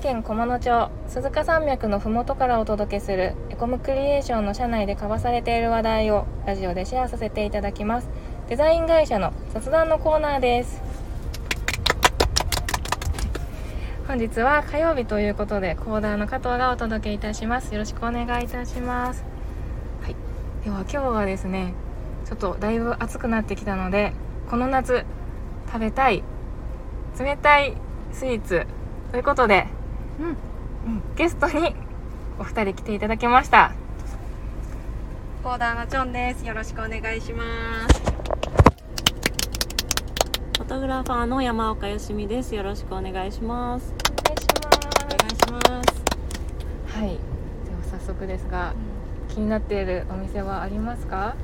県菰野町鈴鹿山脈のふもとからお届けするエコムクリエーションの社内で交わされている話題をラジオでシェアさせていただきます。デザイン会社の雑談のコーナーです。本日は火曜日ということでコーダーの加藤がお届けいたします。よろしくお願いいたします。はい。では今日はですねちょっとだいぶ暑くなってきたのでこの夏食べたい冷たいスイーツということで、うんうん、ゲストにお二人来ていただきましたコーダーのチョンです。よろしくお願いします。フォトグラファーの山岡よしみです。よろしくお願いします。お願いしますお願いします。はいでは早速ですが気になっているお店はありますか？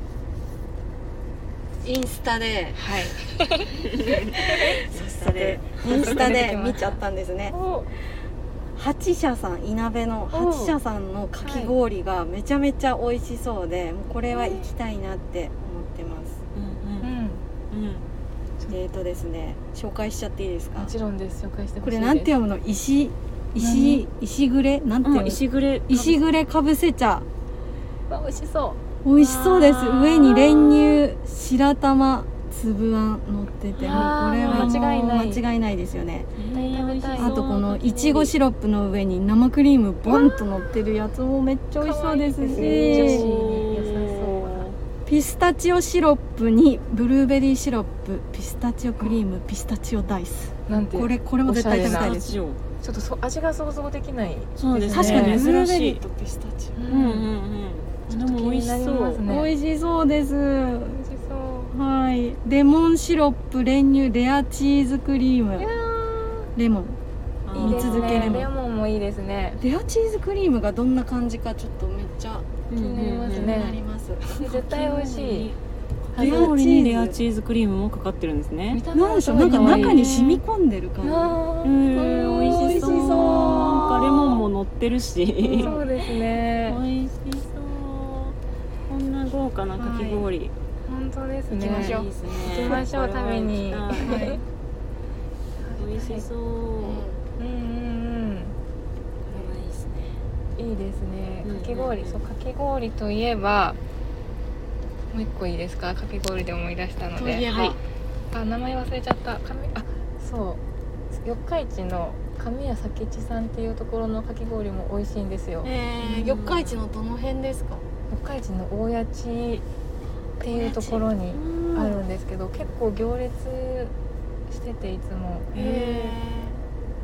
インスタで、はいそしたで、インスタで見ちゃったんですね。お八社さん、いなべの八社さんのかき氷がめちゃめちゃ美味しそうで、もうこれは行きたいなって思ってます。ううんうんんえーとですね、紹介しちゃっていいですか？も。ちろんです紹介してほこれしいですなんて読むの？石石石ぐれ？なんてうん。読む？石暮れ。石ぐれかぶせ茶。わ美味しそ美味しそうです上に練乳白玉粒あん乗っててもうこれは間違いない。間違いないですよね。絶対食べたい。あとこのいちごシロップの上に生クリームボンと乗ってるやつもめっちゃ美味しそうですし。ピスタチオシロップにブルーベリーシロップピスタチオクリームピスタチオダイス。うなんてこれこれも絶対食べたいです。ちょっとそ味が想像できない。そうですね。確かに珍しいブルーベリーとピスタチううんうんうん。ちょっと気になりますね。オ美味しそう。です美味しそうはい。レモンシロップ練乳レアチーズクリーム。レモン。ーいいです続けレモン。ねレモンもいいですね。レアチーズクリームがどんな感じかちょっとめっちゃ気気になりますね。なります。絶対美味しい。レアにレアチーズクリームもかかってるんですね。なんでしょう。なんか中に染み込んでる感じ。あうーん、美味しそう。なんかレモンも乗ってるし。そうですね。美味しそう。こんな豪華なかき氷。本当ですね。行きましょう。行きましょう食べに。はい。美味しそう。うんうんうん。いいですね。かき氷、そうかき氷といえばもう一個いいですか？かき氷で思い出したので。はい。あ名前忘れちゃった。神あそう。四日市の神谷佐吉さんっていうところのかき氷も美味しいんですよ。えー、四日市のどの辺ですか？四日市の大谷地っていうところにあるんですけど結構行列してていつも。へ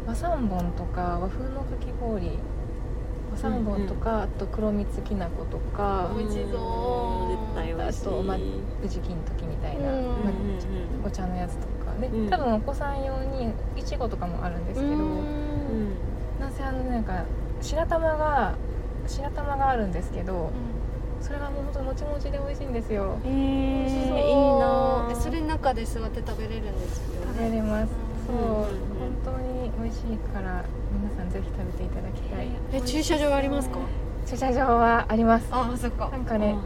和三本とか和風のかき氷。和三本とか、あと黒蜜きな粉とか美味しそう。絶対美味しい。あとま宇治金時みたいな、うんまあうんお茶のやつとかで、うん。多分お子さん用にいちごとかもあるんですけど、うん。なんせあのなんか白玉が白玉があるんですけどそれがもうほんともちもちで美味しいんですよ。えー、いいそうなえそれ中で座って食べれるんですよ食べれます。そう、うん。本当に美味しいから皆さんぜひ食べていただきたい。え駐車場ありますか？駐車場はあります。あそっか。なんかね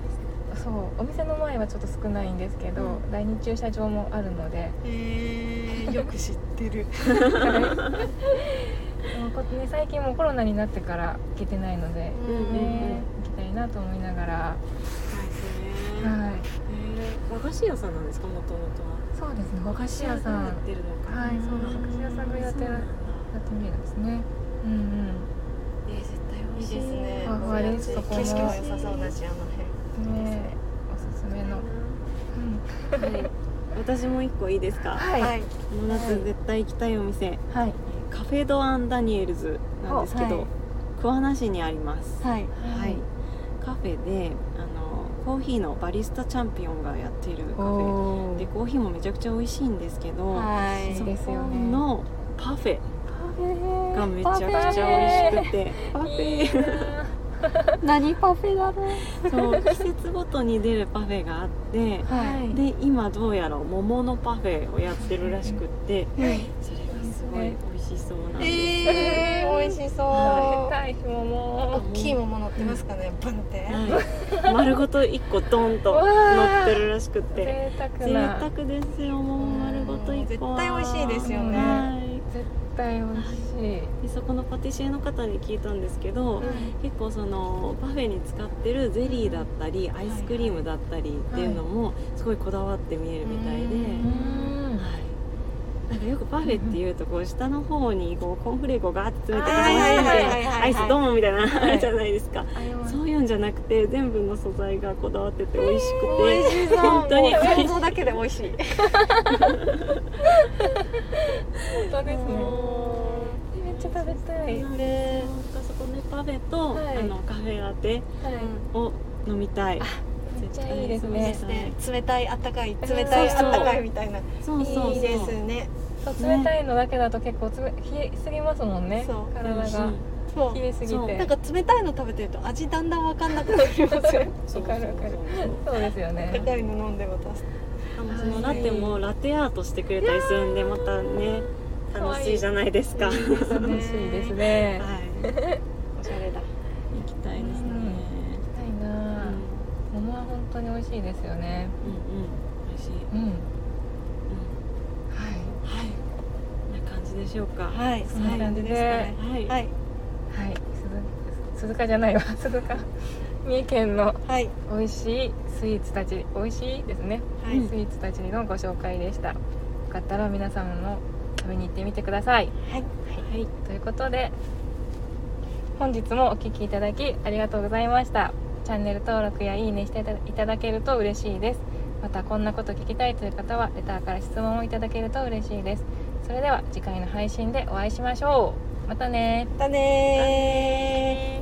そう。お店の前はちょっと少ないんですけど、うん。第二駐車場もあるので。えー、よく知ってる。でもこうね、最近もうコロナになってから行けてないので、うんうん。ねいなと思いながら、ははい。い、えー和菓子屋さんなんですか？もともとは。そうですね和菓子屋さん。やってるのかはいそう和菓子屋さんがやってるやってみるんですね。うんうん。えー、絶対美味しいですね。ふわですそこも。景色も良さそうだしあの辺ねえおすすめの、うん、はい。私も一個いいですか？はい。はい。この夏絶対行きたいお店。はい。カフェドアンダニエルズなんですけど、はい。桑名市にあります。はい。はい、カフェであのコーヒーのバリスタチャンピオンがやっているカフェ。おでコーヒーもめちゃくちゃ美味しいんですけど、はい。そこのパフェ。がめちゃくちゃ美味しくてパフいいェな何パフェだろう。そう季節ごとに出るパフェがあってはい。で今どうやら桃のパフェをやってるらしくってそれがすごい美味しそうなんです、えー、美味しそう食べたい桃大きい桃乗ってますかねバンって。はい、丸ごと1個ドンと乗ってるらしくて。贅沢贅な沢ですよもう丸ごと1個は。絶対美味しいですよね。はい。絶対美味しい、でそこのパティシエの方に聞いたんですけど、結構そのパフェに使ってるゼリーだったりアイスクリームだったりっていうのもすごいこだわって見えるみたいで、うんうんはいなんかよくパフェっていうとこう下の方にこうコーンフレークをガーって詰めてはいはいアイスドーンみたいなのあるじゃないですか、ありますそういうんじゃなくて全部の素材がこだわってて美味しくて、美味しそう本当に想像だけで美味しい本当ですねめっちゃ食べたい、でなんかそこねパフェと、はいあのカフェラテを飲みたいはいめっちゃいいですね冷たいあったかい冷たいあったかいみたいなそうそうそういいですねそう冷たいのだけだと結構つめ冷えすぎますもんねそう。体が。そう。冷えすぎて。なんか冷たいの食べてると味だんだん分かんなくなりません？そかるわかるそう。ですよあったねかいの飲んで渡すそのラテもラテアートしてくれたりするんでまたね楽しいじゃないですか。楽しいですね。おしゃれだ。行きたいですね。たいな桃は本当に美味しいですよね。うんうん。美味しい。うんうんはいはい。こんな感じでしょうか？はい。そんな感じで。はい。はい。はい。はい鈴鈴鹿じゃないわ。鈴鹿。三重県のはい。美味しいスイーツたち。美味しいですね、はい。スイーツたちのご紹介でした。よかったら皆さんも食べに行ってみてください。はい。はい。ということで本日もお聴きいただきありがとうございました。チャンネル登録やいいねしていただけると嬉しいです。またこんなこと聞きたいという方はレターから質問をいただけると嬉しいですそれでは次回の配信でお会いしましょう。またね。またねー